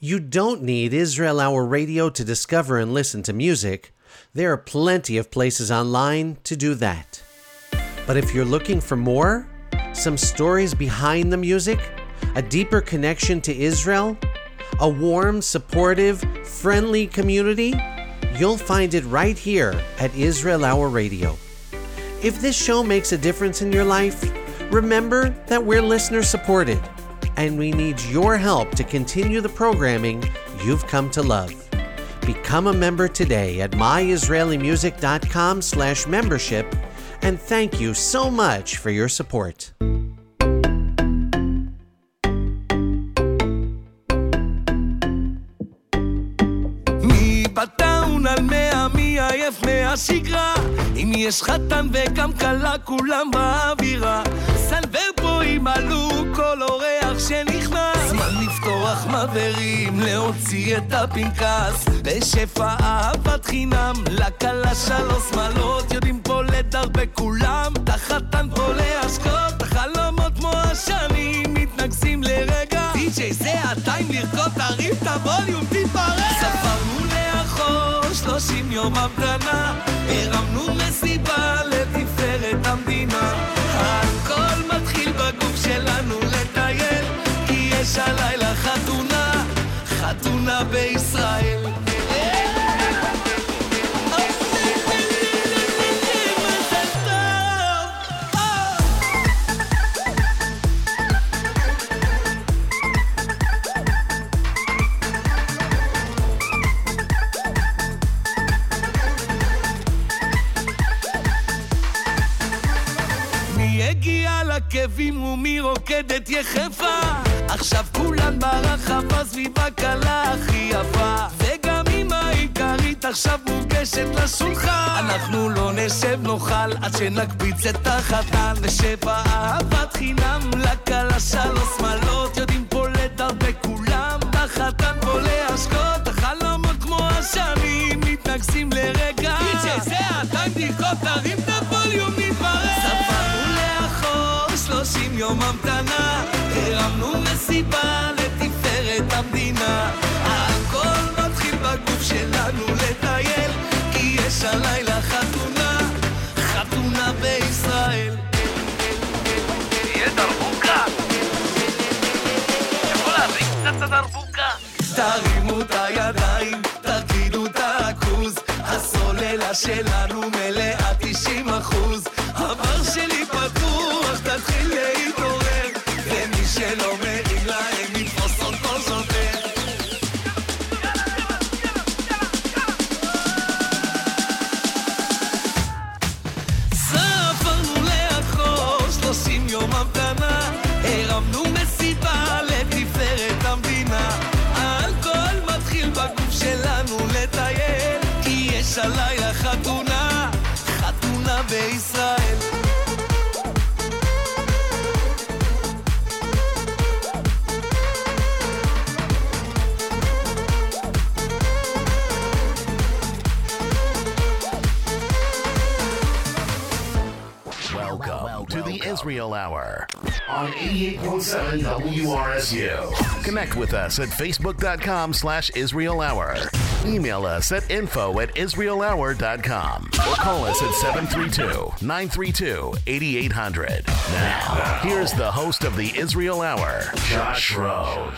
You don't need Israel Hour Radio to discover and listen to music. There are plenty of places online to do that. But if you're looking for more, some stories behind the music, a deeper connection to Israel, a warm, supportive, friendly community, you'll find it right here at Israel Hour Radio. If this show makes a difference in your life, remember that we're listener supported and we need your help to continue the programming you've come to love. Become a member today at myisraelimusic.com slash membership and thank you so much for your support. עייף מהשגרה אם יש חתן וגם כלה כולם באווירה. סלבר פה ימלאו כל אורח שנכנס. זמן לפתוח מבערים להוציא את הפנקס. בשפע אהבת חינם לכלה שלוש שמאלות. יודעים פה לדרבק כולם את החתן פה להשקות החלומות כמו השנים מתנגסים לרגע. די.ג'יי זה הטיים לרקוד תרים את הווליום תתפרק. ספרנו לאחור שלושים יום המתנה הרמנו מסיבה לתפארת המדינה. הכל מתחיל בגוף שלנו לטייל כי יש הלילה חתונה חתונה בישראל עקבים ומי רוקדת יחפה. עכשיו כולן ברחבה סביב הכלה הכי יפה. וגם אמא העיקרית עכשיו מוגשת לשולחן. אנחנו לא נשב נאכל עד שנקביץ את החתן. ושבע אהבת חינם לכלה שלוש שמאלות יודעים פה לדרבק כולם בחתן פה להשקות החלומות כמו השנים מתנגסים לרגע. זה הטיים דיקות תרים את הווליום נתברר ספרנו שלושים יום המתנה. הרמנו מסיבה לתפארת המדינה. הכל מתחיל בגוף שלנו לטייל כי יש הלילה חתונה. חתונה בישראל. תהיה דרבוקה. יכול להביא קצת הדרבוקה. תרימו את הידיים, תרגידו את הכרוז הסוללה שלנו מלאה 90 אחוז the Israel Hour on 88.7 WRSU. Connect with us at facebook.com slash Israel Hour. Email us at info at israelhour.com or call us at 732-932-8800. Now, here's the host of the Israel Hour, Josh Rowe.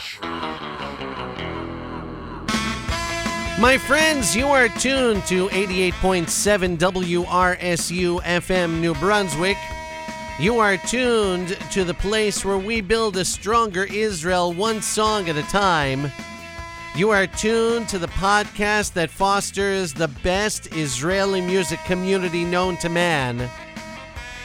My friends, you are tuned to 88.7 WRSU FM New Brunswick. You are tuned to the place where we build a stronger Israel one song at a time. You are tuned to the podcast that fosters the best Israeli music community known to man.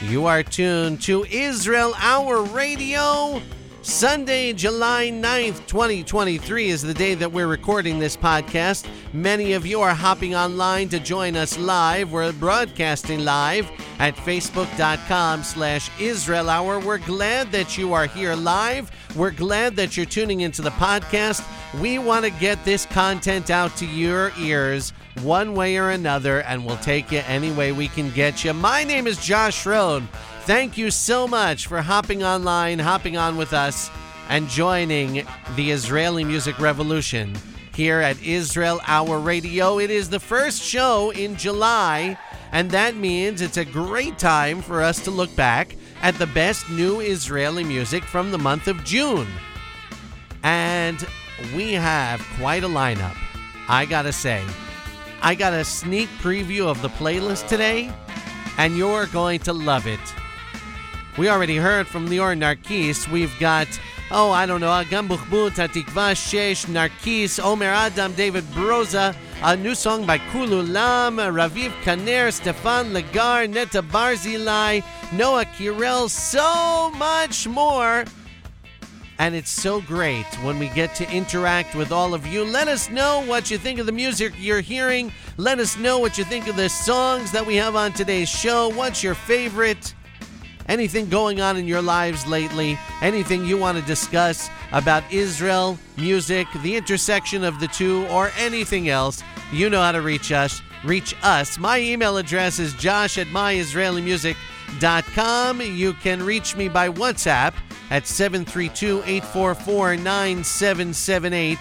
You are tuned to Israel Hour Radio. Sunday, July 9th, 2023 is the day that we're recording this podcast. Many of you are hopping online to join us live. We're broadcasting live at facebook.com slash Israel Hour. We're glad that you are here live. We're glad that you're tuning into the podcast. We want to get this content out to your ears one way or another, and we'll take you any way we can get you. My name is Josh Rohn. Thank you so much for hopping online, hopping on with us. and joining the Israeli music revolution here at Israel Hour Radio. It is the first show in July, and that means it's a great time for us to look back at the best new Israeli music from the month of June. And we have quite a lineup, I gotta say. I got a sneak preview of the playlist today, and you're going to love it. We already heard from Lior Narkis. We've got, oh, I don't know, Agam Buchbut, Hatikva Shesh, Narkis, Omer Adam, David Broza, a new song by Kulu Lam, Raviv Kaner, Stephane Legar, Netta Barzilai, Noa Kirel, so much more. And it's so great when we get to interact with all of you. Let us know what you think of the music you're hearing. Let us know what you think of the songs that we have on today's show. What's your favorite? Anything going on in your lives lately, anything you want to discuss about Israel, music, the intersection of the two, or anything else, you know how to reach us. Reach us. My email address is josh at myisraelimusic.com. You can reach me by WhatsApp at 732 844 9778.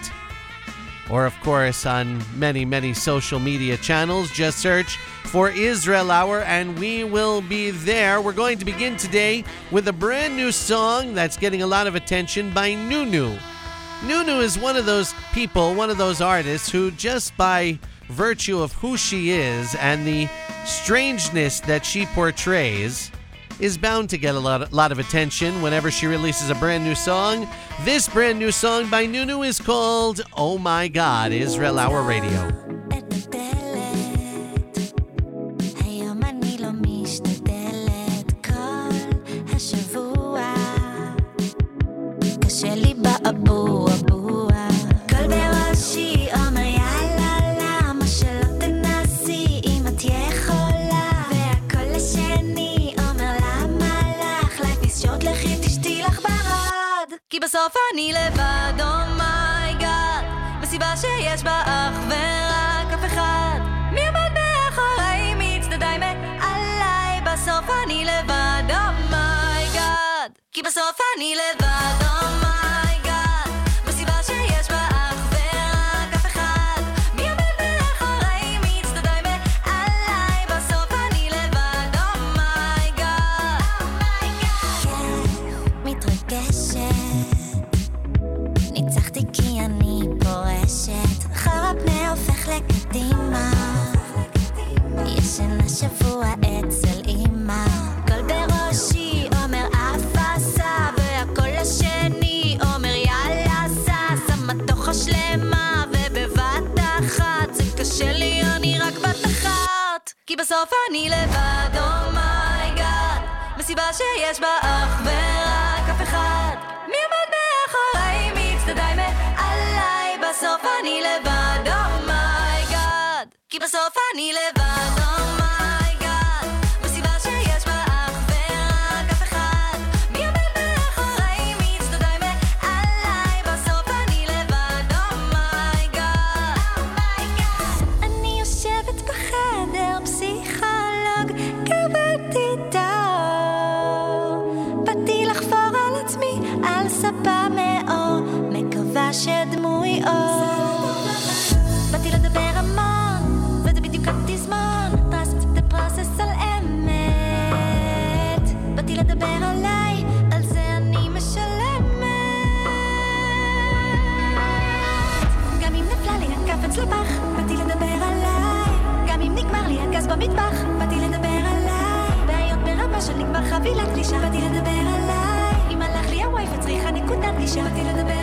Or, of course, on many, many social media channels. Just search for Israel Hour, and we will be there. We're going to begin today with a brand new song that's getting a lot of attention by Nunu. Nunu is one of those people, one of those artists who, just by virtue of who she is and the strangeness that she portrays, is bound to get a lot, lot of attention whenever she releases a brand new song. This brand new song by Nunu is called Oh My God, Israel Hour Radio. בסוף אני לבד, אומייגאד, oh מסיבה שיש בה אך ורק אף אחד. מי עומד מאחורי מצדדיי מעליי? בסוף אני לבד, אומייגאד, oh כי בסוף אני לבד, אומייגאד. Oh בסוף אני לבד, אומייגאד, oh מסיבה שיש בה אך ורק אף אחד. מי עומד מאחורי מצדדיי מעליי? בסוף אני לבד, keep us so funny, Levando. shall get in the bed.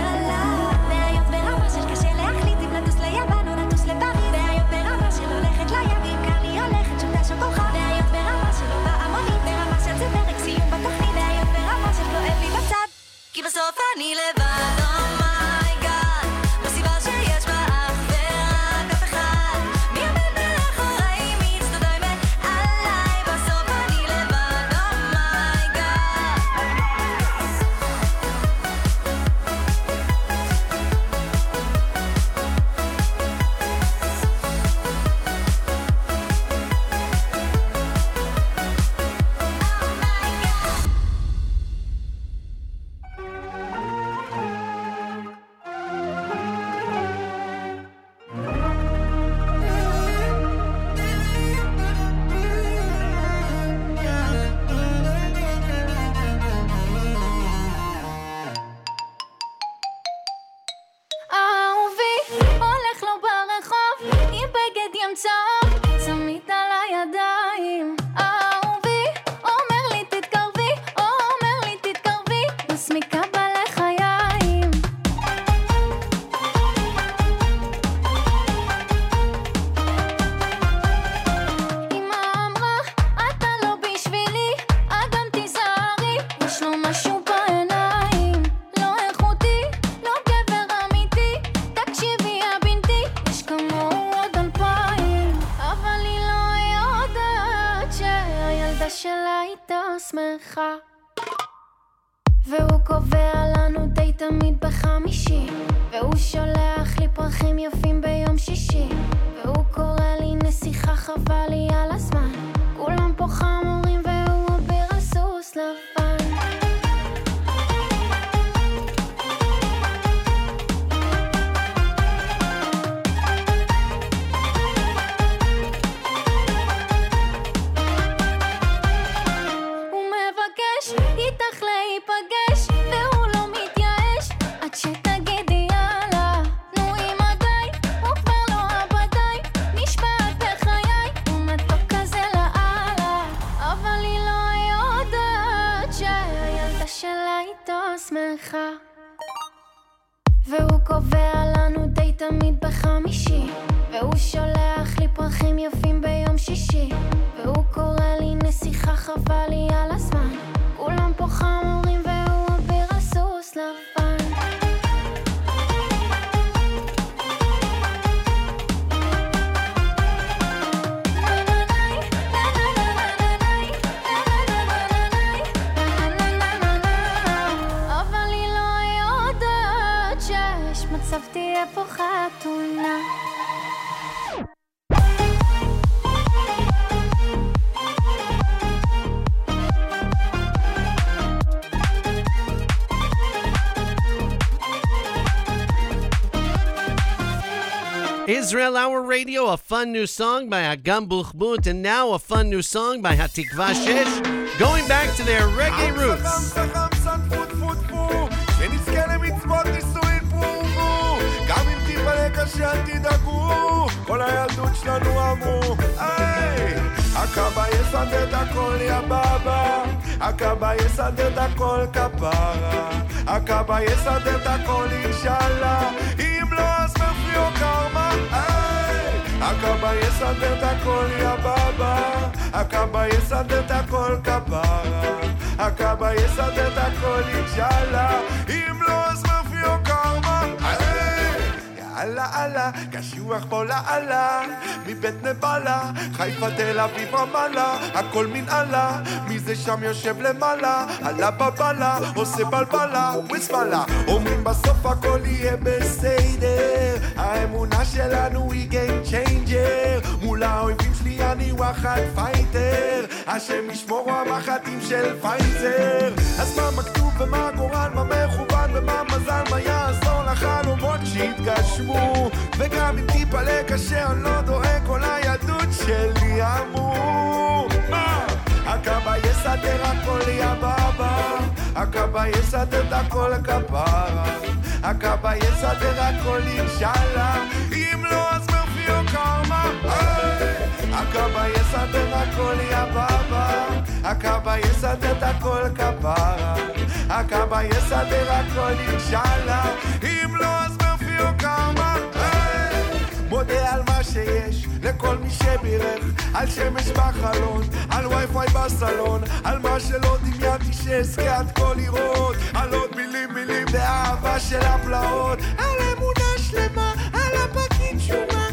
לך. והוא קובע לנו די תמיד בחמישי, והוא שולח לי פרחים יפים ביום שישי, והוא קורא לי נסיכה חבל לי על הזמן. Israel Hour Radio, a fun new song by Agam Buchbut, and now a fun new song by Hatikva Shesh, going back to their reggae roots. הכבאי יסדר את הכל יא בבא, הכבאי יסדר את הכל כפרה, הכבאי יסדר את הכל אינשאללה, אם לא אז מפריעו קרמה, הכבאי יסדר את הכל יא בבא, הכבאי יסדר את הכל כפרה, הכבאי יסדר את הכל אינשאללה, אם לא אז מפריעו קרמה, אללה אללה, קשוח פה לאללה, מבית נבלה, חיפה תל אביב רמאללה, הכל מן אללה, מי זה שם יושב למעלה, אללה בבלה, עושה בלבלה, וויסבלה, אומרים בסוף הכל יהיה בסדר, וואחד פייטר, השם ישמור המחטים של פייזר, אז מה מכתוב ומה גורל, מה מכוון ומה מזל, מה יעזור לחלומות שהתגשמו, וגם אם טיפה קשה אני לא דואג, כל היהדות שלי אמור. הכבאי יסדר הכל יא בבא, הכבאי יסדר את הכל כפרה, הכבאי יסדר הכל אינשאללה, אם לא אז מרפיו הכבאי יסדר הכל יא בבא, הכבאי יסדר את הכל כפרה, הכבאי יסדר הכל אינשאללה, אם לא אז מרפיו קרמה. מודה על מה שיש לכל מי שבירך על שמש בחלון, על וי-פיי בסלון על מה שלא דמיינתי שאזכה עד כה לראות על עוד מילים מילים באהבה של הפלאות על אמונה שלמה, על הפקיד שומה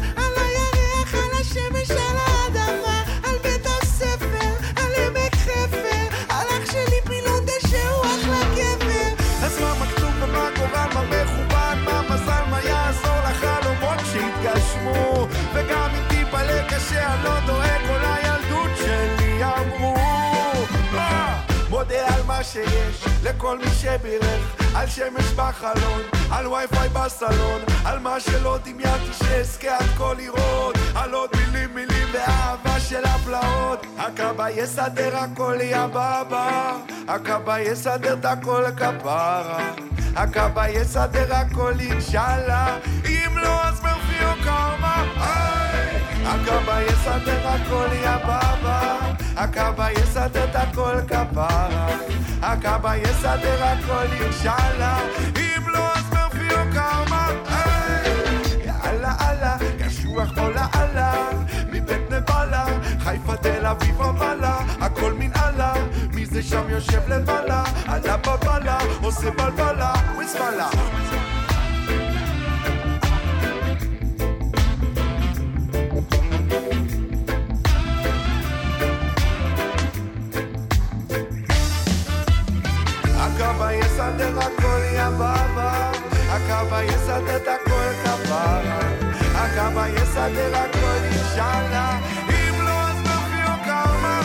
שיש לכל מי שבירך על שמש בחלון על וי-פיי בסלון על מה שלא דמיינתי שאזכה עד כה לראות על עוד מילים מילים ואהבה של הפלאות. הכבאי יסדר הכל יא בבא הכבאי יסדר את הכל כפרה. הכבאי יסדר הכל אינשאללה. אם לא אז מרפיו קרמה. הכבאי יסדר הכל יא בבא הכבאי יסדר את הכל כפרה הכבאי יסדר הכל אינשאללה. אם לא אז מרפיו קרמה. יאללה אללה קשוח פה לאללה מבית נבלה חיפה תל אביב רמאללה הכל מן אללה מי זה שם יושב למעלה. אללה בבלה עושה בלבלה baba, cor de la cor e no fio calma.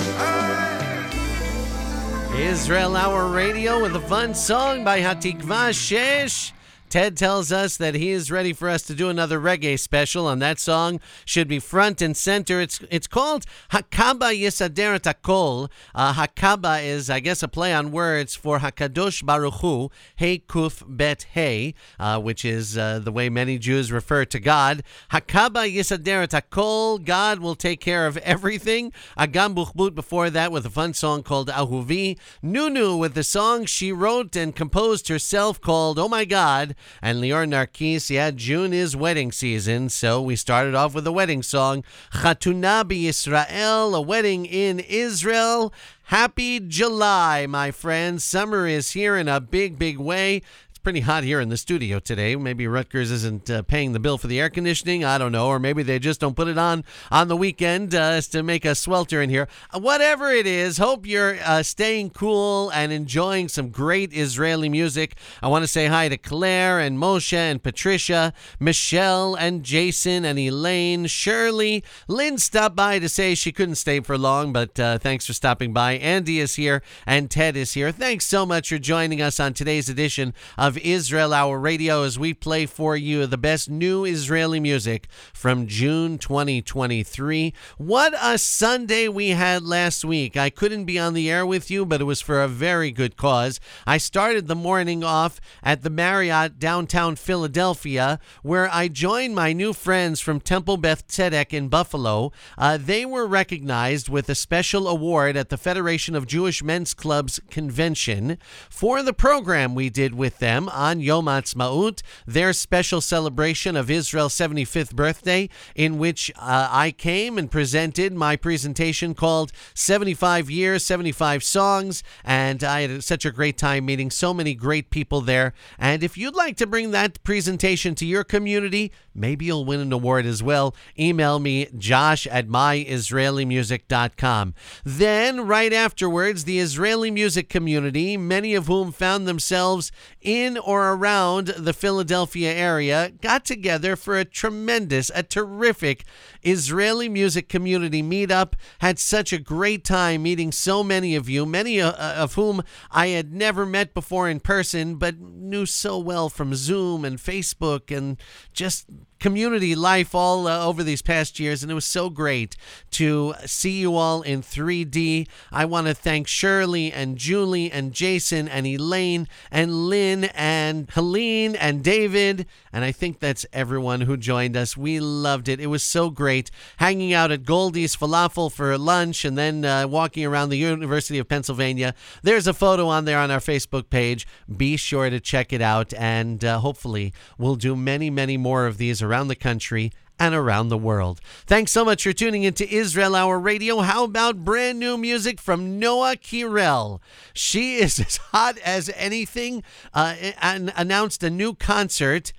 Israel Hour Radio with a fun song by Hatikva Shesh. Ted tells us that he is ready for us to do another reggae special, and that song should be front and center. It's it's called Hakaba Yisader Takol. Uh, Hakaba is, I guess, a play on words for Hakadosh Baruch Hu, Hey Kuf Bet Hey, uh, which is uh, the way many Jews refer to God. Hakaba Yisader Takol. God will take care of everything. Agam Buchbut before that with a fun song called Ahuvi. Nunu with the song she wrote and composed herself called Oh My God. And Lior yeah, June is wedding season, so we started off with a wedding song, Chatuna Israel, a wedding in Israel. Happy July, my friends. Summer is here in a big, big way pretty hot here in the studio today. Maybe Rutgers isn't uh, paying the bill for the air conditioning. I don't know. Or maybe they just don't put it on on the weekend uh, to make us swelter in here. Uh, whatever it is, hope you're uh, staying cool and enjoying some great Israeli music. I want to say hi to Claire and Moshe and Patricia, Michelle and Jason and Elaine, Shirley. Lynn stopped by to say she couldn't stay for long, but uh, thanks for stopping by. Andy is here and Ted is here. Thanks so much for joining us on today's edition of Israel Hour Radio as we play for you the best new Israeli music from June 2023. What a Sunday we had last week. I couldn't be on the air with you, but it was for a very good cause. I started the morning off at the Marriott downtown Philadelphia, where I joined my new friends from Temple Beth Tzedek in Buffalo. Uh, they were recognized with a special award at the Federation of Jewish Men's Clubs convention for the program we did with them on Yom Ha'atzmaut, their special celebration of Israel's 75th birthday, in which uh, I came and presented my presentation called 75 Years, 75 Songs. And I had such a great time meeting so many great people there. And if you'd like to bring that presentation to your community, maybe you'll win an award as well. Email me, josh at myisraelimusic.com. Then, right afterwards, the Israeli music community, many of whom found themselves in or around the Philadelphia area, got together for a tremendous, a terrific Israeli music community meetup. Had such a great time meeting so many of you, many uh, of whom I had never met before in person, but knew so well from Zoom and Facebook and just community life all uh, over these past years, and it was so great to see you all in 3D. I want to thank Shirley and Julie and Jason and Elaine and Lynn and Helene and David. And I think that's everyone who joined us. We loved it. It was so great hanging out at Goldie's Falafel for lunch and then uh, walking around the University of Pennsylvania. There's a photo on there on our Facebook page. Be sure to check it out, and uh, hopefully, we'll do many, many more of these around the country and around the world. Thanks so much for tuning into Israel Hour Radio. How about brand new music from Noa Kirel? She is as hot as anything uh, and announced a new concert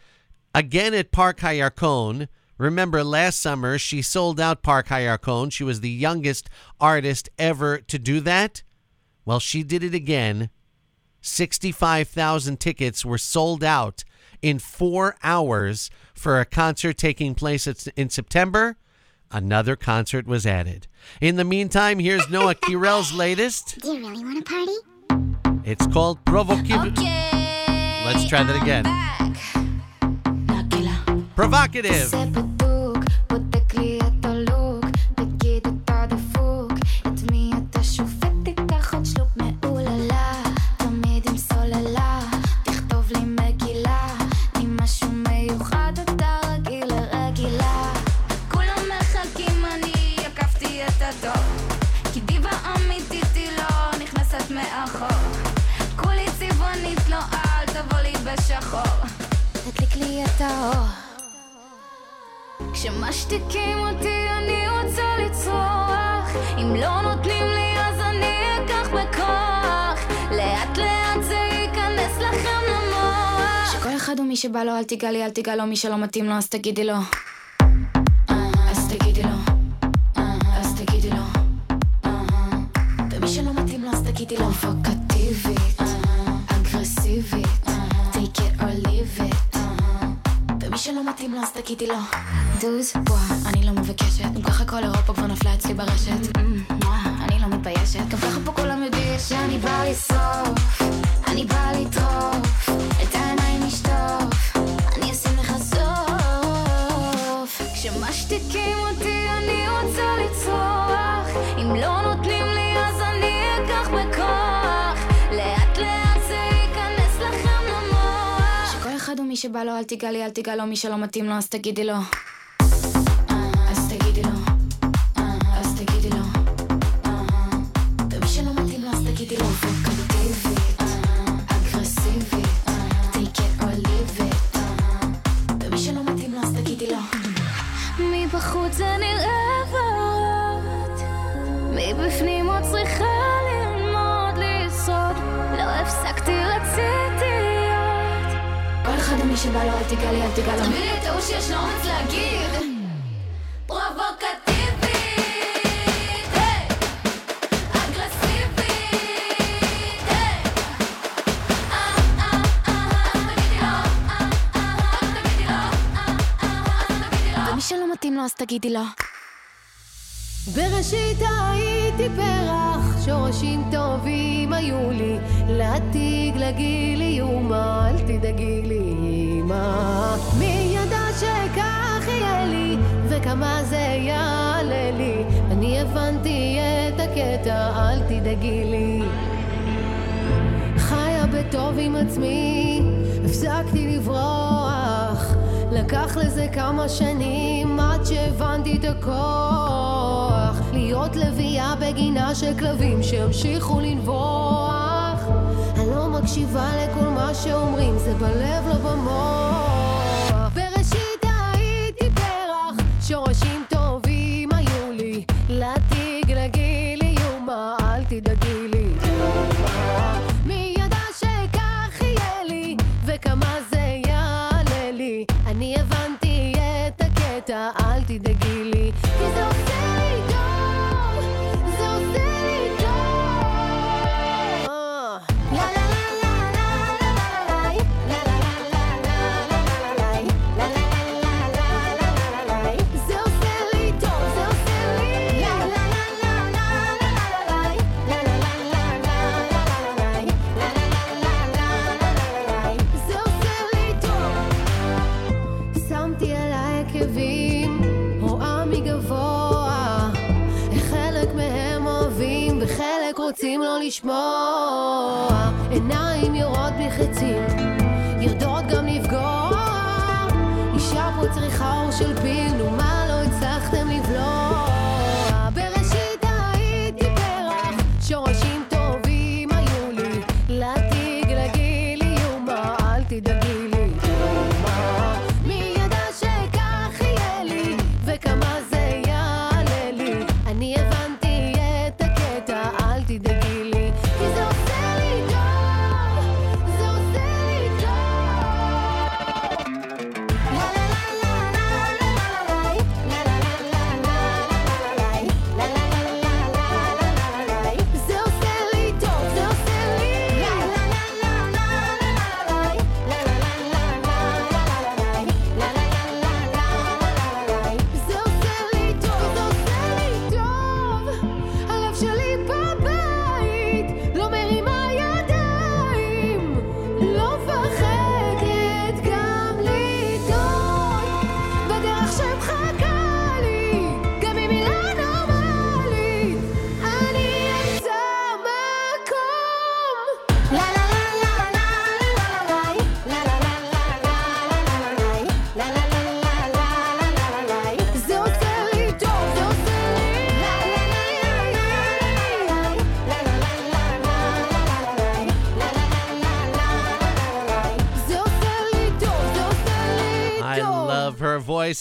again at Park Hayarkon. Remember, last summer she sold out Park Hayarkon. She was the youngest artist ever to do that. Well, she did it again. 65,000 tickets were sold out in four hours for a concert taking place in September. Another concert was added. In the meantime, here's Noa Kirel's latest. Do you really want to party? It's called Provocative. Okay. Let's try that again. Provocative. כשמשתיקים אותי אני רוצה לצרוח. אם לא נותנים לי אז אני אקח בכוח. לאט לאט זה ייכנס לכם למוח. שכל אחד הוא מי שבא לו אל תיגע לי אל תיגע לו מי שלא מתאים לו אז תגידי לו. אז תגידי לו. אז תגידי לו. ומי שלא מתאים לו אז תגידי לו. פרובוקטיבית שלא מתאים לו אז תגידי לו. דוז, בוא, אני לא מבקשת. גם ככה כל אירופה כבר נפלה אצלי ברשת. אני לא מתביישת. גם ככה פה כולם יודעים שאני באה לשרוף. אני באה מי שבא לו אל תיגע לי אל תיגע לו מי שלא מתאים לו אז תגידי לו שבא לו אל תיגע לי, אל תיגע לו. תמיד לי את ההוא שיש לו אומץ להגיד. אז תגידי לו. בראשית הייתי פרח, שורשים טובים היו לי, להתיג לגילי איומה, אל תדאגי לי. אמא. מי ידע שכך יהיה לי, וכמה זה יעלה לי, אני הבנתי את הקטע, אל תדאגי לי. חיה בטוב עם עצמי, הפסקתי לברוח. לקח לזה כמה שנים עד שהבנתי את הכוח. להיות לביאה בגינה של כלבים שימשיכו לנבוח. מקשיבה לכל מה שאומרים, זה בלב לא במוח. בראשית הייתי פרח, שורשים טובים היו לי. לתיג לגיל איומה, אל תדאגי לשמוע. עיניים יורות בלי חצים, יודעות גם לפגוע. אישה פה צריכה אור של פיל, נו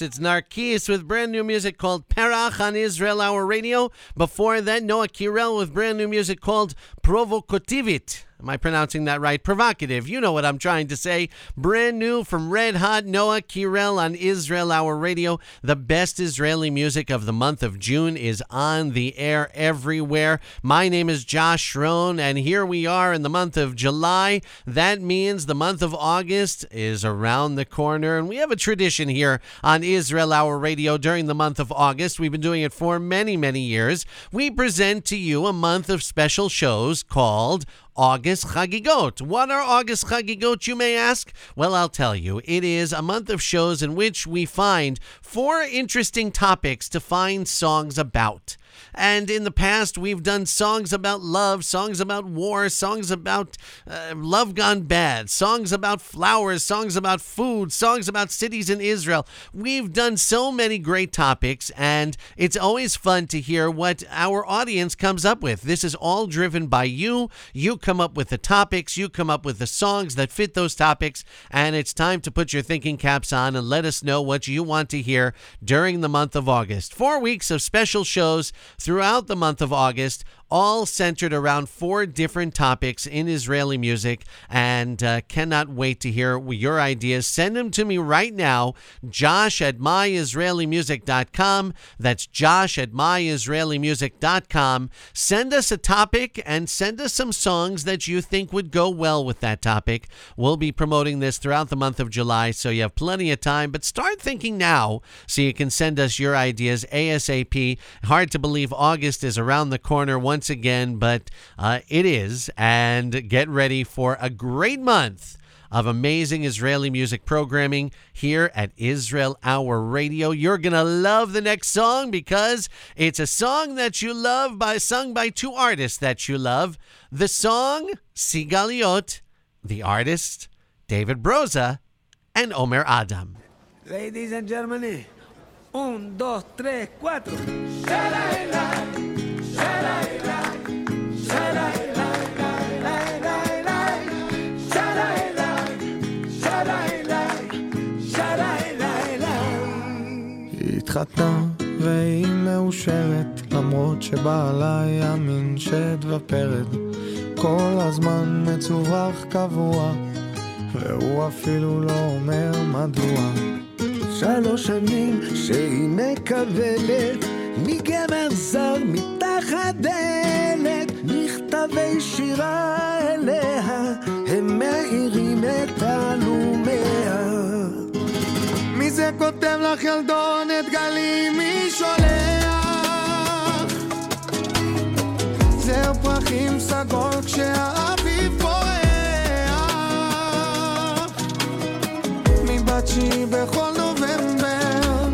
It's Narkis with brand new music called Perach on Israel Hour Radio. Before that, Noa Kirel with brand new music called Provocativit. Am I pronouncing that right? Provocative. You know what I'm trying to say. Brand new from Red Hot Noa Kirel on Israel Hour Radio. The best Israeli music of the month of June is on the air everywhere. My name is Josh Schroen, and here we are in the month of July. That means the month of August is around the corner, and we have a tradition here on Israel Hour Radio during the month of August. We've been doing it for many, many years. We present to you a month of special shows called August Chagigot. What are August Chagigot, you may ask? Well, I'll tell you. It is a month of shows in which we find four interesting topics to find songs about. And in the past, we've done songs about love, songs about war, songs about uh, love gone bad, songs about flowers, songs about food, songs about cities in Israel. We've done so many great topics, and it's always fun to hear what our audience comes up with. This is all driven by you. You come up with the topics, you come up with the songs that fit those topics, and it's time to put your thinking caps on and let us know what you want to hear during the month of August. Four weeks of special shows throughout the month of August, all centered around four different topics in Israeli music, and uh, cannot wait to hear your ideas. Send them to me right now, josh at myisraelimusic.com. That's josh at myisraelimusic.com. Send us a topic and send us some songs that you think would go well with that topic. We'll be promoting this throughout the month of July, so you have plenty of time, but start thinking now so you can send us your ideas ASAP. Hard to believe August is around the corner once again, but uh, it is. And get ready for a great month of amazing Israeli music programming here at Israel Hour Radio. You're going to love the next song because it's a song that you love by sung by two artists that you love. The song Sigaliot, the artist David Broza and Omer Adam. Ladies and gentlemen, un, dos, tres, cuatro. התחתנה והיא מאושרת למרות שבעלה יאמין שד ופרד. כל הזמן מצווח קבוע והוא אפילו לא אומר מדוע. שלוש שנים שהיא מקבלת מגבר זר מתחת דלת מכתבי שירה אליה הם מאירים את תעלומיה מי זה כותב לך ילדונת גלי מי שולח? זר פרחים סגול כשהאביב פורח. מבת שהיא בכל נובמבר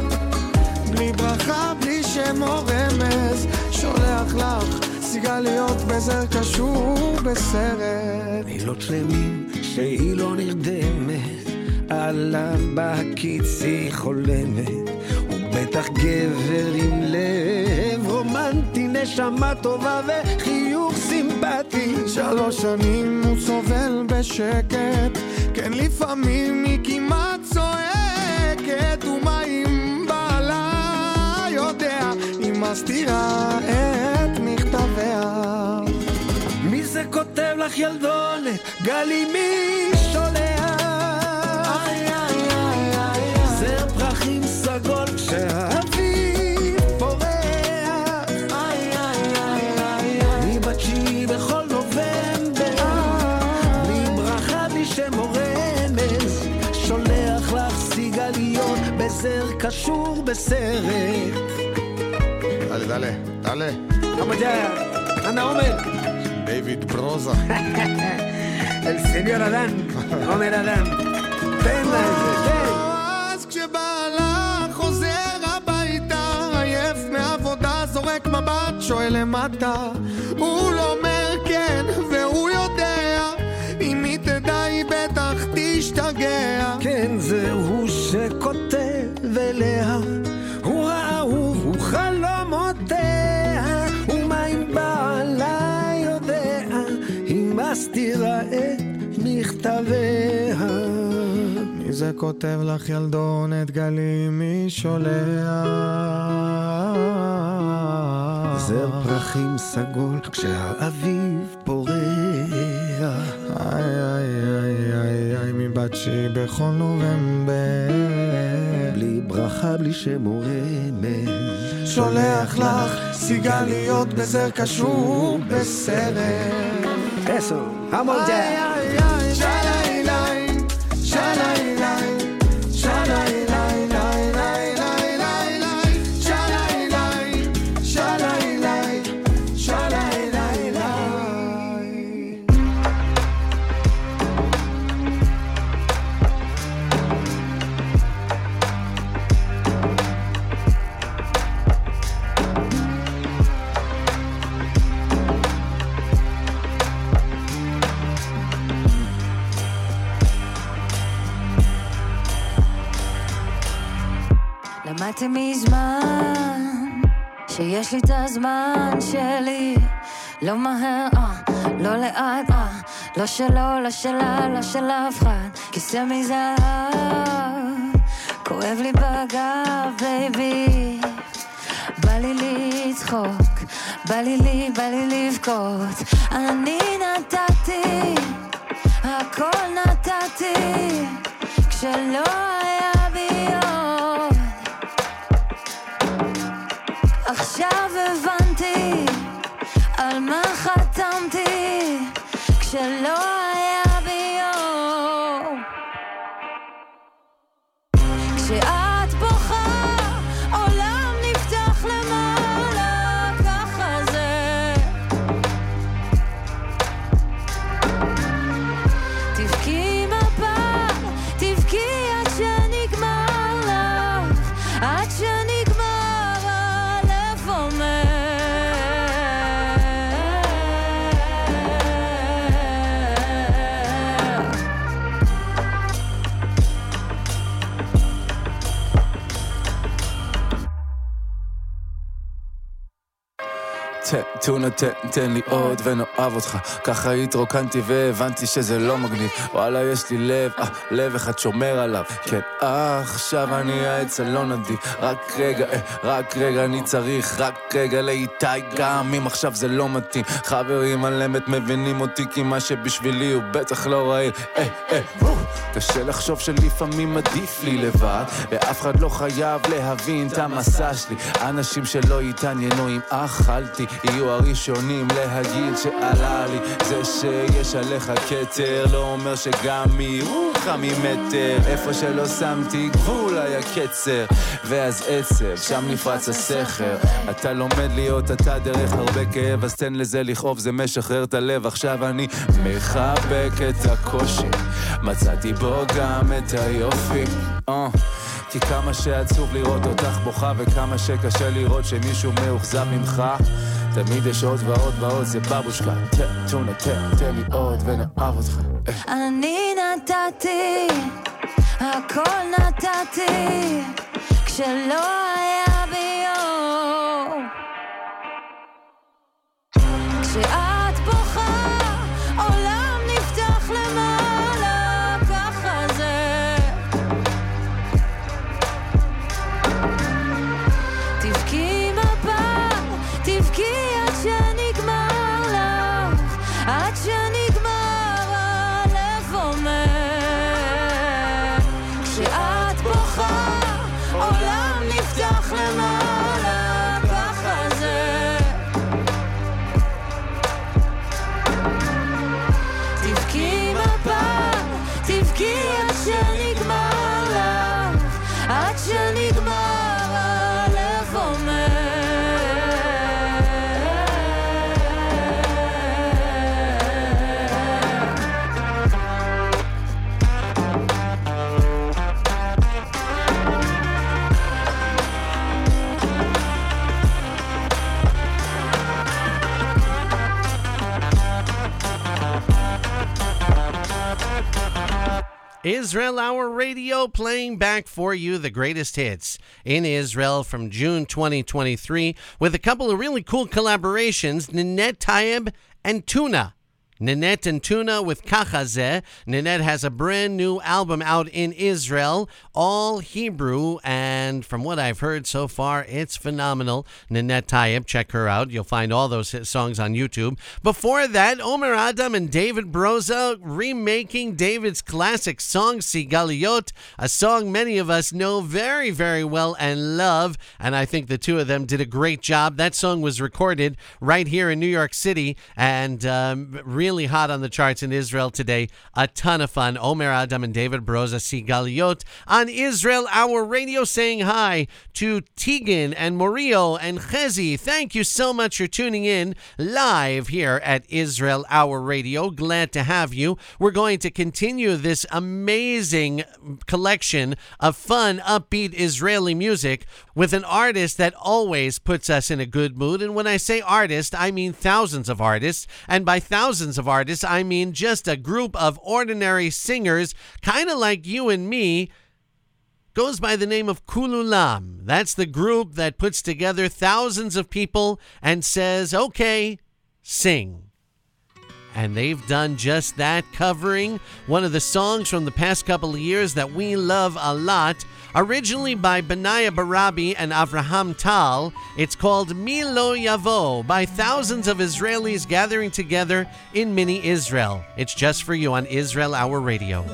בלי ברכה בלי שם או רמז שולח לך סיגליות בזר קשור בסרט. לילות שלמים שהיא לא נרדמת עליו בקיץ היא חולמת הוא בטח גבר עם לב רומנטי, נשמה טובה וחיוך סימפטי שלוש שנים הוא סובל בשקט כן לפעמים היא כמעט צועקת ומה אם בעלה יודע היא מסתירה את מכתביה מי זה כותב לך ילדונת? גלי מי שולח? עגול כשהאביב פורח. איי איי איי איי אני בת בכל נובמבר, בלי ברכה בלי שולח לך סיגליות בזר קשור בסרט. דלה דלה, דלה. עמדיה, אנא עומר. דיוויד ברוזה. אל סניור אדן, עומר אדן. תן לה את זה, מבט שואל למטה הוא לא אומר כן והוא יודע אם היא תדע היא בטח תשתגע כן, זה הוא שכותב אליה, הוא האהוב, הוא חלומותיה, ומה אם בעלה יודע, היא מסתירה את מכתביה. מי זה כותב לך ילדונת גלי מי שולח זר פרחים סגול כשהאביב פורח. איי איי איי איי איי מבת שהיא בכל נובמבר. בלי ברכה, בלי שמורמת שולח לך סיגליות בזר קשור בסרט. Eso, vamos איי למדתי מזמן שיש לי את הזמן שלי. לא מהר, אה, לא לאט, אה, לא שלו, לא שלה, לא של אף אחד. כיסא מזהב, כואב לי בגב, בייבי בא לי לצחוק, בא לי לי, בא לי לבכות. אני נתתי, הכל נתתי. כשלא היה עכשיו הבנתי על מה חתמתי כשלא תן, טונה, תן, תן לי עוד ונאהב אותך. ככה התרוקנתי והבנתי שזה לא מגניב. וואלה יש לי לב, אה, לב אחד שומר עליו. כן, עכשיו אני העץ הלא נדיב. רק רגע, אה, רק רגע אני צריך. רק רגע לאיתי גם אם עכשיו זה לא מתאים. חברים על אמת מבינים אותי כי מה שבשבילי הוא בטח לא רעיל. אה, אה. קשה לחשוב שלפעמים עדיף לי לבד ואף אחד לא חייב להבין את המסע שלי. אנשים שלא יתעניינו אם אכלתי יהיו הראשונים להגיד שעלה לי. זה שיש עליך כתר לא אומר שגם מירוחך ממטר איפה שלא שמתי גבול היה קצר. ואז עצב שם נפרץ הסכר. אתה לומד להיות אתה דרך הרבה כאב אז תן לזה לכאוב זה משחרר את הלב. עכשיו אני מחבק את הקושי. מצאתי בו גם את היופי. uh. כי כמה שעצוב לראות אותך בוכה וכמה שקשה לראות שמישהו מאוכזב ממך תמיד יש עוד ועוד ועוד זה בבושקה תן, טונה, תן, תן לי עוד ונאהב אותך. אני נתתי, הכל נתתי, כשלא היה בי אור. Israel Hour Radio playing back for you the greatest hits in Israel from June 2023 with a couple of really cool collaborations Ninet Tayeb and Tuna. Ninet and Tuna with Kachazeh. Ninet has a brand new album out in Israel, all Hebrew, and from what I've heard so far, it's phenomenal. Ninet Tayeb, check her out. You'll find all those songs on YouTube. Before that, Omer Adam and David Broza remaking David's classic song Sigaliot, a song many of us know very, very well and love, and I think the two of them did a great job. That song was recorded right here in New York City and um, really hot on the charts in Israel today. A ton of fun. Omer Adam and David Broza Sigaliot on Israel Hour Radio saying hi to Tegan and Morio and Chezi. Thank you so much for tuning in live here at Israel Hour Radio. Glad to have you. We're going to continue this amazing collection of fun, upbeat Israeli music with an artist that always puts us in a good mood. And when I say artist, I mean thousands of artists. And by thousands of artists, I mean just a group of ordinary singers, kind of like you and me goes by the name of Kululam. That's the group that puts together thousands of people and says, okay, sing. And they've done just that, covering one of the songs from the past couple of years that we love a lot. Originally by Benaya Barabi and Avraham Tal, it's called Milo Yavo by thousands of Israelis gathering together in mini Israel. It's just for you on Israel Hour Radio.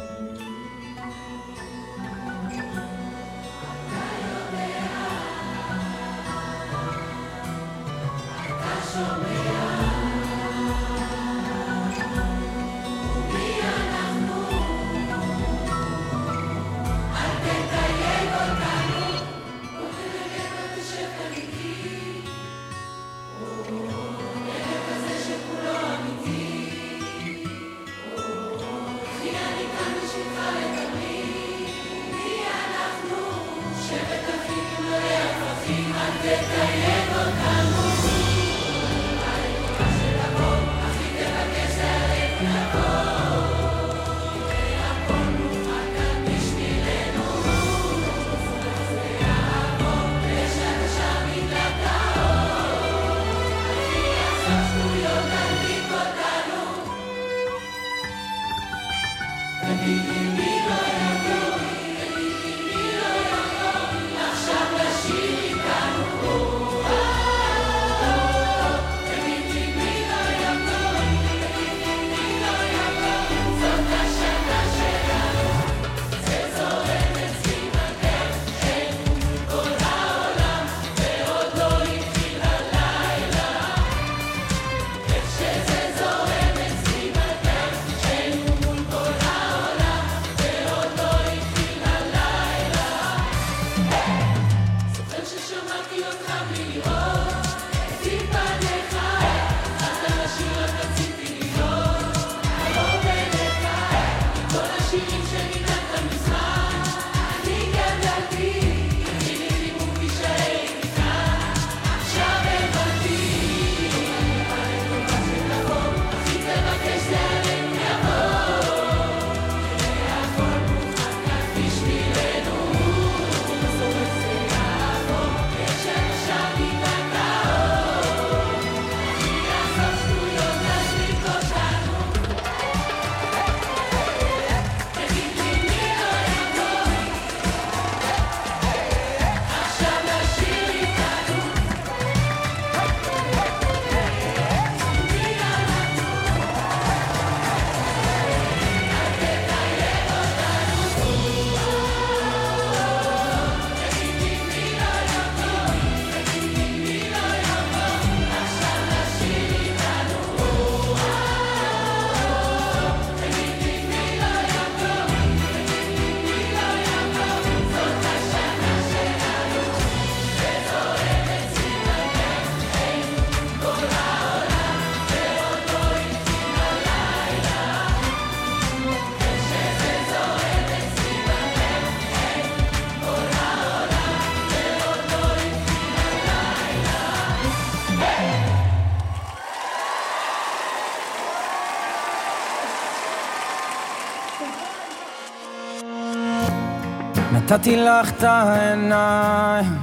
נתתי לך את העיניים,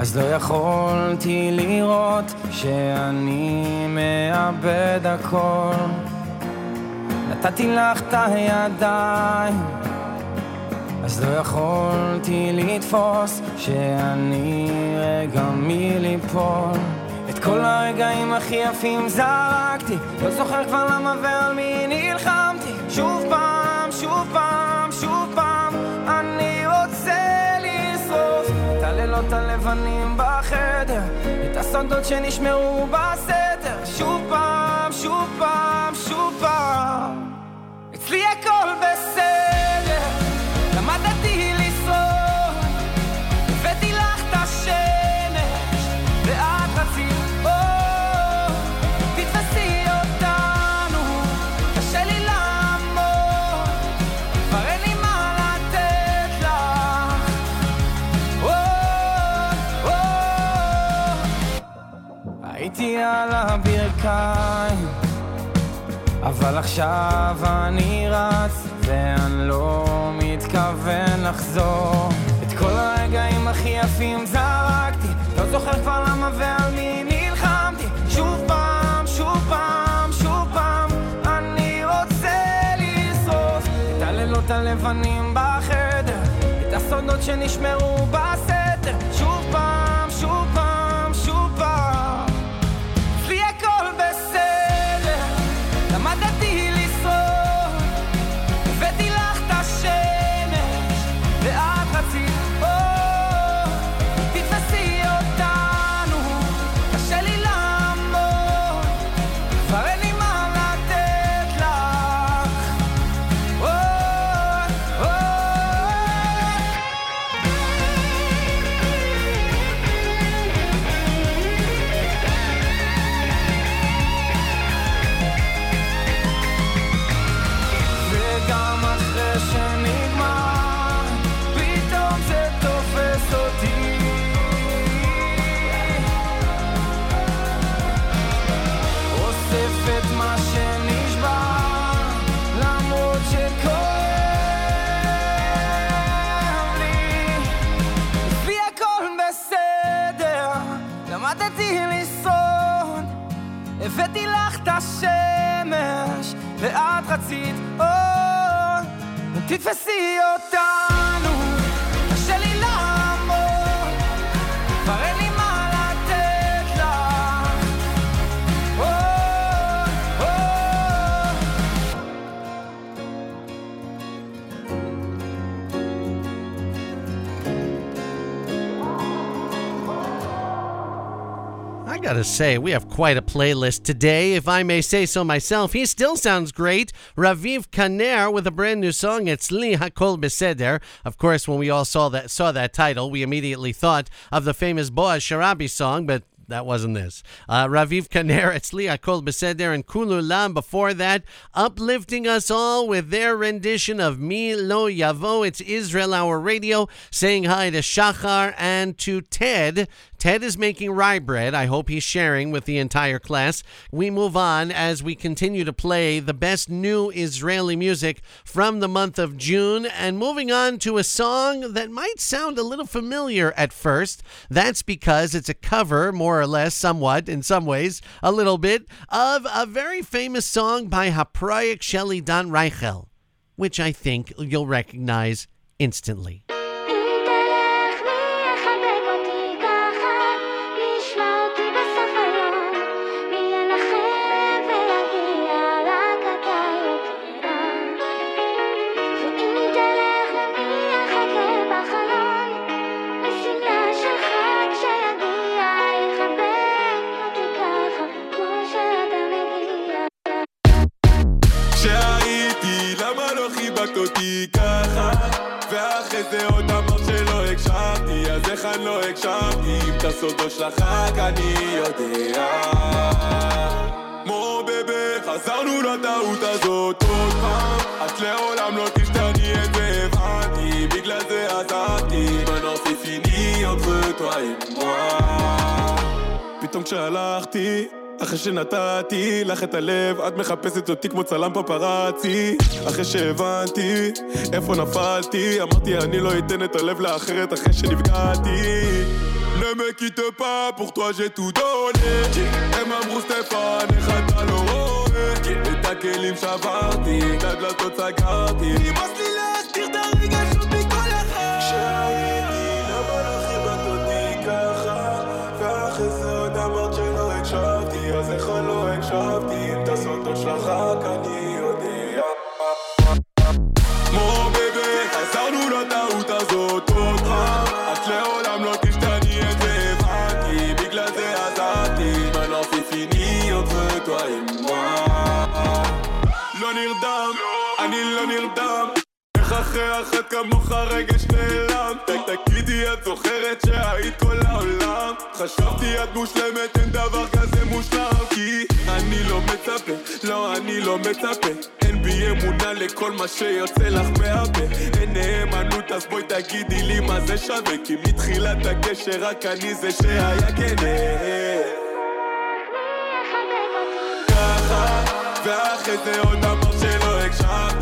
אז לא יכולתי לראות שאני מאבד הכל. נתתי לך את הידיים, אז לא יכולתי לתפוס שאני רגע מליפול. את כל הרגעים הכי יפים זרקתי, לא זוכר כבר למה ועל מי נלחמתי. שוב פעם, שוב פעם, הלילות הלבנים בחדר, את הסודות שנשמרו בסתר. שוב פעם, שוב פעם, שוב פעם, אצלי הכל בסדר, על הברכיים, אבל עכשיו אני רץ, ואני לא מתכוון לחזור. את כל הרגעים הכי יפים זרקתי, לא זוכר כבר למה ועל מי נלחמתי. שוב פעם, שוב פעם, שוב פעם, אני רוצה לשרוף את הלילות הלבנים בחדר, את הסודות שנשמרו בסתר. שוב פעם, say, we have quite a playlist today, if I may say so myself. He still sounds great. Raviv Kaner with a brand new song. It's Li Hakol Beseder. Of course, when we all saw that saw that title, we immediately thought of the famous Boaz Sharabi song, but that wasn't this. Uh, Raviv Kaner, it's Li Hakol Beseder, and Kululam before that, uplifting us all with their rendition of Mi Lo Yavo. It's Israel Hour Radio, saying hi to Shachar and to Ted. Ted is making rye bread. I hope he's sharing with the entire class. We move on as we continue to play the best new Israeli music from the month of June, and moving on to a song that might sound a little familiar at first. That's because it's a cover, more or less, somewhat, in some ways, a little bit, of a very famous song by Haproyekt Shel Idan Reichel, which I think you'll recognize instantly. שנתתי לך את הלב, את מחפשת אותי כמו צלם פפראצי. אחרי שהבנתי איפה נפלתי, אמרתי אני לא אתן את הלב לאחרת אחרי שנפגעתי. Ne me quitte pas, pour toi j'ai tout donné. הם סטפן, אחד על הרואה את הכלים שברתי, את הדלתות סגרתי נמאס לי להסתיר את הרגשות אחרי אחת כמוך רגש נעלם. תגידי את זוכרת שהיית כל העולם. חשבתי את מושלמת אין דבר כזה מושלם כי אני לא מצפה, לא אני לא מצפה. אין בי אמונה לכל מה שיוצא לך מהפה. אין נאמנות אז בואי תגידי לי מה זה שווה. כי מתחילת הקשר רק אני זה שהיה כן ככה ואחרי זה עוד אמר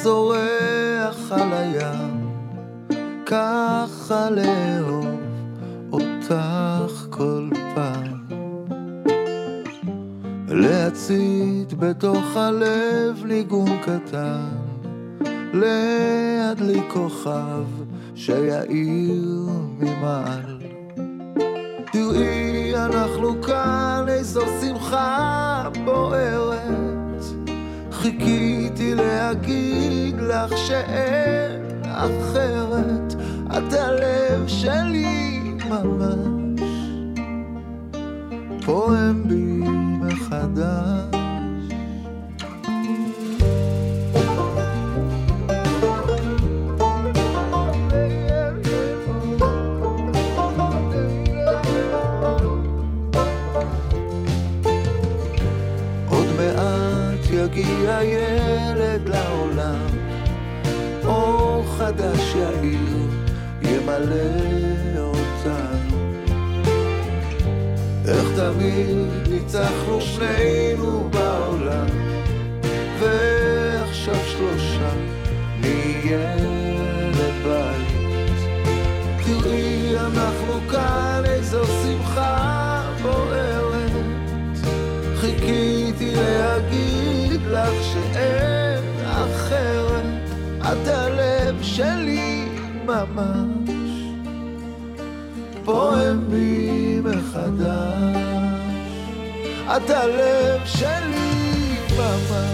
ירח הזורח על הים, ככה לאהוב אותך כל פעם. להצית בתוך הלב ניגון קטן, להדליק כוכב שיאיר ממעל. תראי, אנחנו כאן, איזו שמחה בוערת. חיכיתי להגיד לך שאין אחרת, את הלב שלי ממש, פועם בי מחדש. מעט יגיע ילד לעולם, אור חדש יאיר, ימלא אותנו. איך תמיד ניצחנו שנינו בעולם, ועכשיו שלושה נהיה ממש, פועם בי מחדש, את הלב שלי ממש.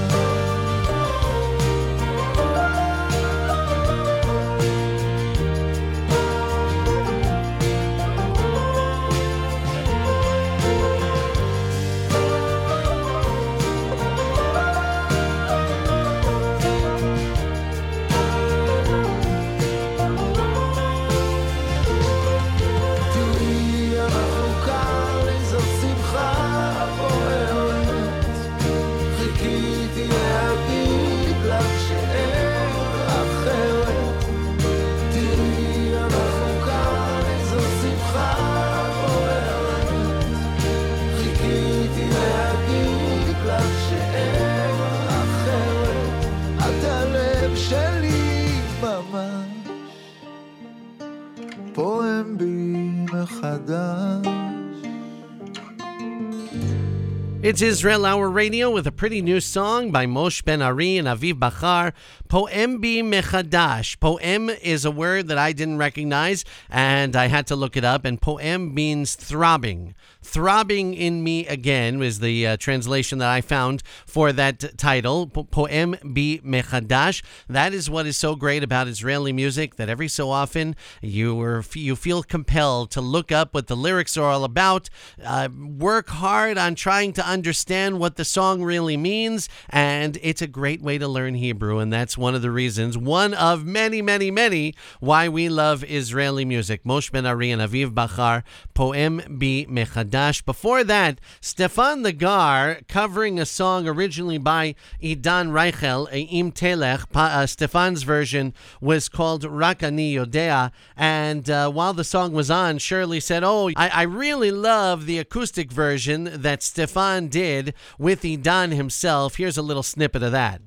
It's Israel Hour Radio with a pretty new song by Moshe Ben Ari and Aviv Bachar, Poem Bi Mechadash. Poem is a word that I didn't recognize and I had to look it up, and poem means throbbing. Throbbing in Me Again was the uh, translation that I found for that title, Poem Bi Mechadash. That is what is so great about Israeli music that every so often you, are, you feel compelled to look up what the lyrics are all about, uh, work hard on trying to understand what the song really means, and it's a great way to learn Hebrew, and that's one of the reasons, one of many, many, many, why we love Israeli music. Moshe Ben Ari and Aviv Bachar, Poem Bi Mechadash. Before that, Stephane Legar covering a song originally by Idan Reichel, Im Telech. Uh, Stephane's version was called Rakani Yodea, and uh, while the song was on, Shirley said, Oh, I, I really love the acoustic version that Stefan did with Idan himself. Here's a little snippet of that.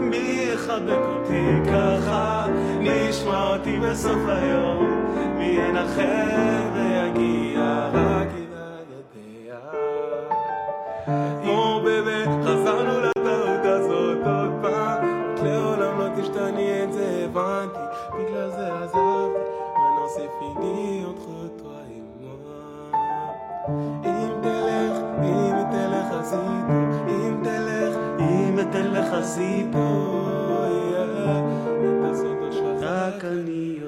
מי יחבק אותי ככה, מי ישמע אותי בסוף היום, מי ינחם ויגיע רק אליי יודע. נו באמת, חזרנו לטעות הזאת עוד פעם, את לעולם לא תשתני את זה הבנתי, בגלל זה עזבתי, maintenant c'est fini entre toi et moi. אם תלך, אם ציפור, אם תלך, אם אתן לך ציפור, אה, רק אני...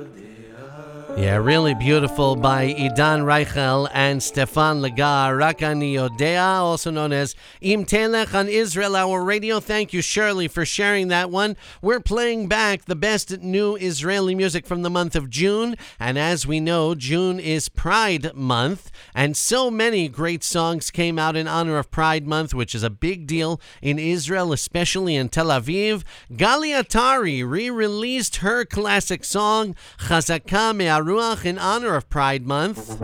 Yeah, really beautiful by Idan Reichel and Stephane Legar, Rakani Yodea, also known as Im Telech on Israel Hour Radio. Thank you, Shirley, for sharing that one. We're playing back the best new Israeli music from the month of June, and as we know, June is Pride Month, and so many great songs came out in honor of Pride Month, which is a big deal in Israel, especially in Tel Aviv. Gali Atari re-released her classic song Chazaka Me'aruach in honor of Pride Month.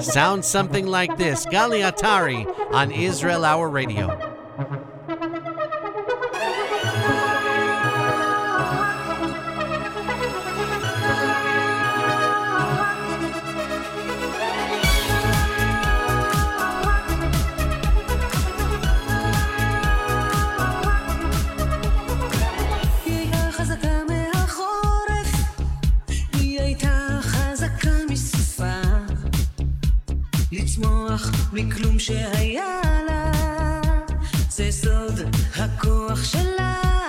Sounds something like this. Gali Atari on Israel Hour Radio. מכלום שהיה לה, זה סוד הכוח שלה.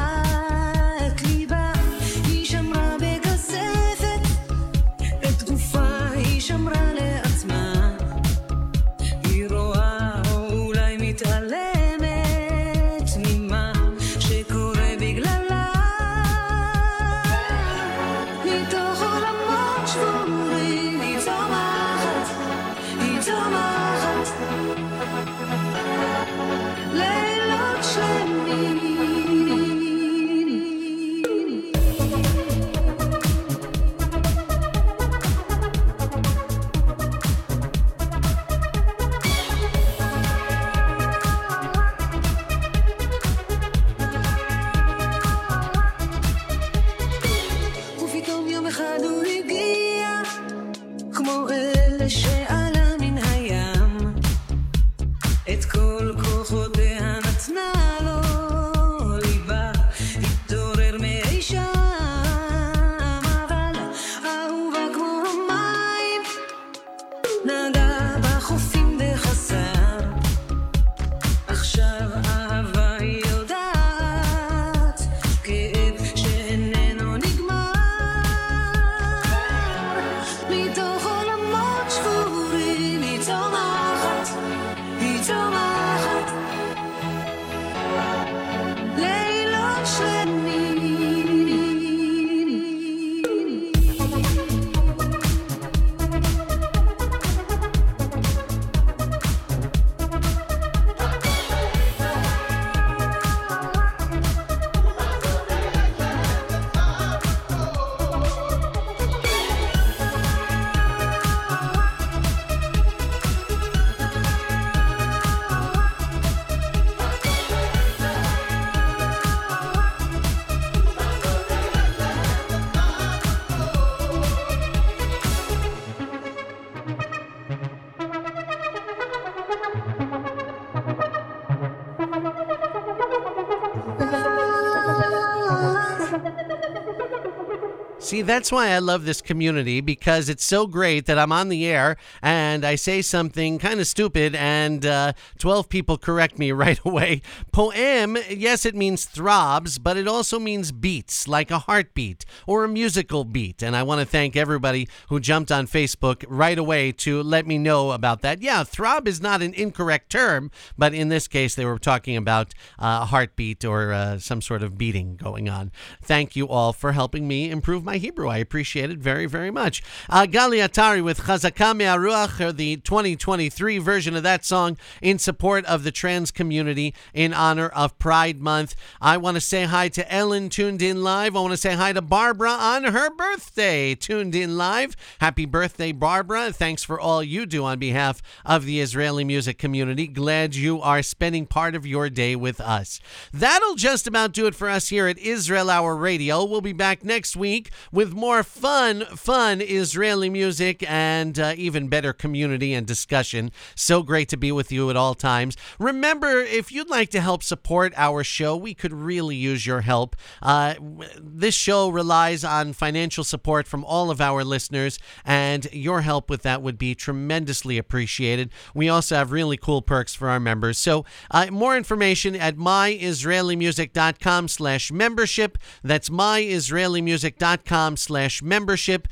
That's why I love this community because it's so great that I'm on the air and I say something kind of stupid and uh, 12 people correct me right away. Poem, yes, it means throbs, but it also means beats, like a heartbeat or a musical beat. And I want to thank everybody who jumped on Facebook right away to let me know about that. Yeah, throb is not an incorrect term, but in this case, they were talking about uh, a heartbeat or uh, some sort of beating going on. Thank you all for helping me improve my Hebrew. I appreciate it very, very much. Uh, Gali Atari with Chazaka Me'aruach, the 2023 version of that song in support of the trans community in honor of Pride Month. I want to say hi to Ellen tuned in live. I want to say hi to Barbara on her birthday tuned in live. Happy birthday, Barbara. Thanks for all you do on behalf of the Israeli music community. Glad you are spending part of your day with us. That'll just about do it for us here at Israel Hour Radio. We'll be back next week with more fun, fun Israeli music and uh, even better community and discussion. So great to be with you at all times. Remember, if you'd like to help support our show, we could really use your help. Uh, this show relies on financial support from all of our listeners, and your help with that would be tremendously appreciated. We also have really cool perks for our members. So, uh, more information at myisraelimusic.com slash membership. That's myisraelimusic.com slash membership.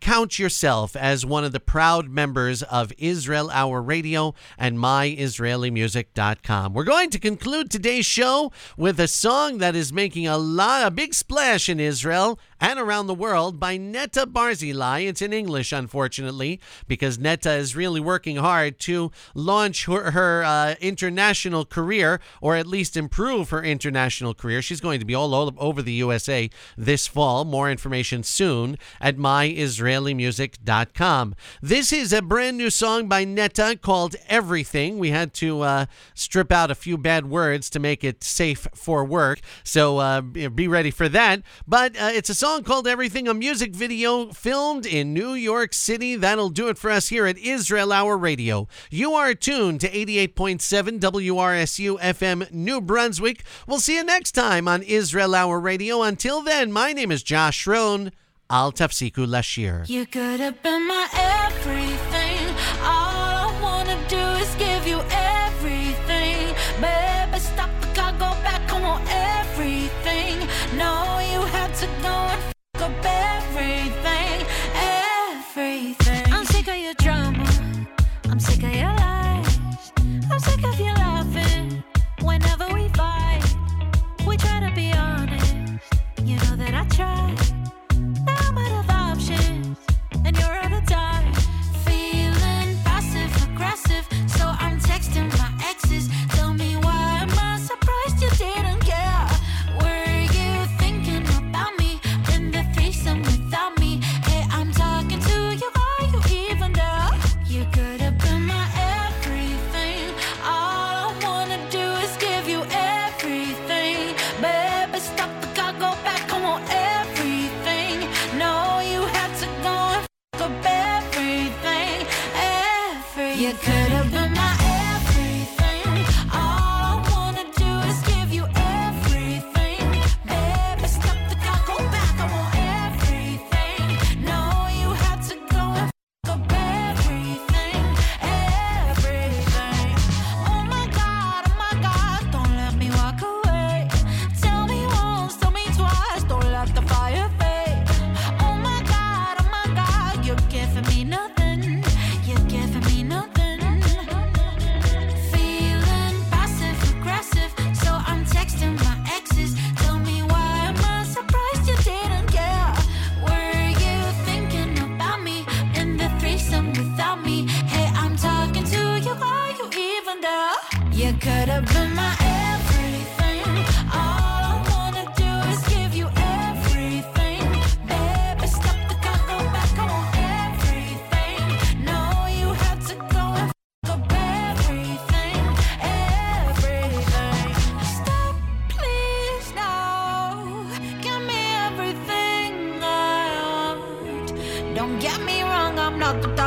Count yourself as one of the proud members of Israel Hour Radio and myisraelimusic.com. We're going to conclude today's show with a song that is making a lot a big splash in Israel and around the world by Netta Barzilai. It's in English, unfortunately, because Netta is really working hard to launch her, her uh, international career, or at least improve her international career. She's going to be all over the USA this fall. More information soon at myisraelimusic.com. This is a brand new song by Netta called Everything. We had to uh, strip out a few bad words to make it safe for work, so uh, be ready for that. But uh, it's a song called Everything, a music video filmed in New York City. That'll do it for us here at Israel Hour Radio. You are tuned to 88.7 WRSU FM New Brunswick. We'll see you next time on Israel Hour Radio. Until then, my name is Josh Rohn. Al Tafsiku Lashir. You could have been my everything.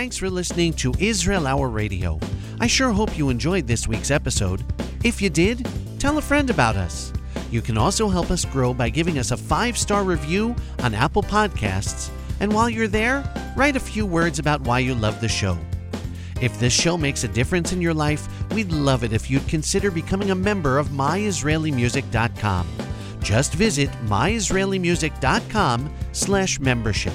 Thanks for listening to Israel Hour Radio. I sure hope you enjoyed this week's episode. If you did, tell a friend about us. You can also help us grow by giving us a five star review on Apple Podcasts. And while you're there, write a few words about why you love the show. If this show makes a difference in your life, we'd love it if you'd consider becoming a member of myisraelimusic.com. Just visit myisraelimusic.com slash membership.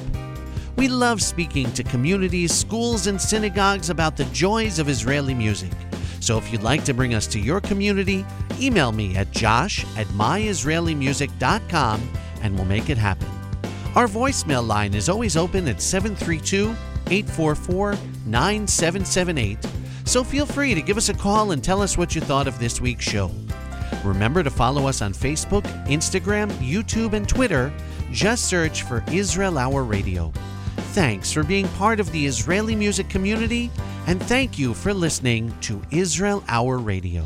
We love speaking to communities, schools, and synagogues about the joys of Israeli music. So if you'd like to bring us to your community, email me at josh at myisraelimusic.com and we'll make it happen. Our voicemail line is always open at 732 844 9778, so feel free to give us a call and tell us what you thought of this week's show. Remember to follow us on Facebook, Instagram, YouTube, and Twitter. Just search for Israel Hour Radio. Thanks for being part of the Israeli music community, and thank you for listening to Israel Hour Radio.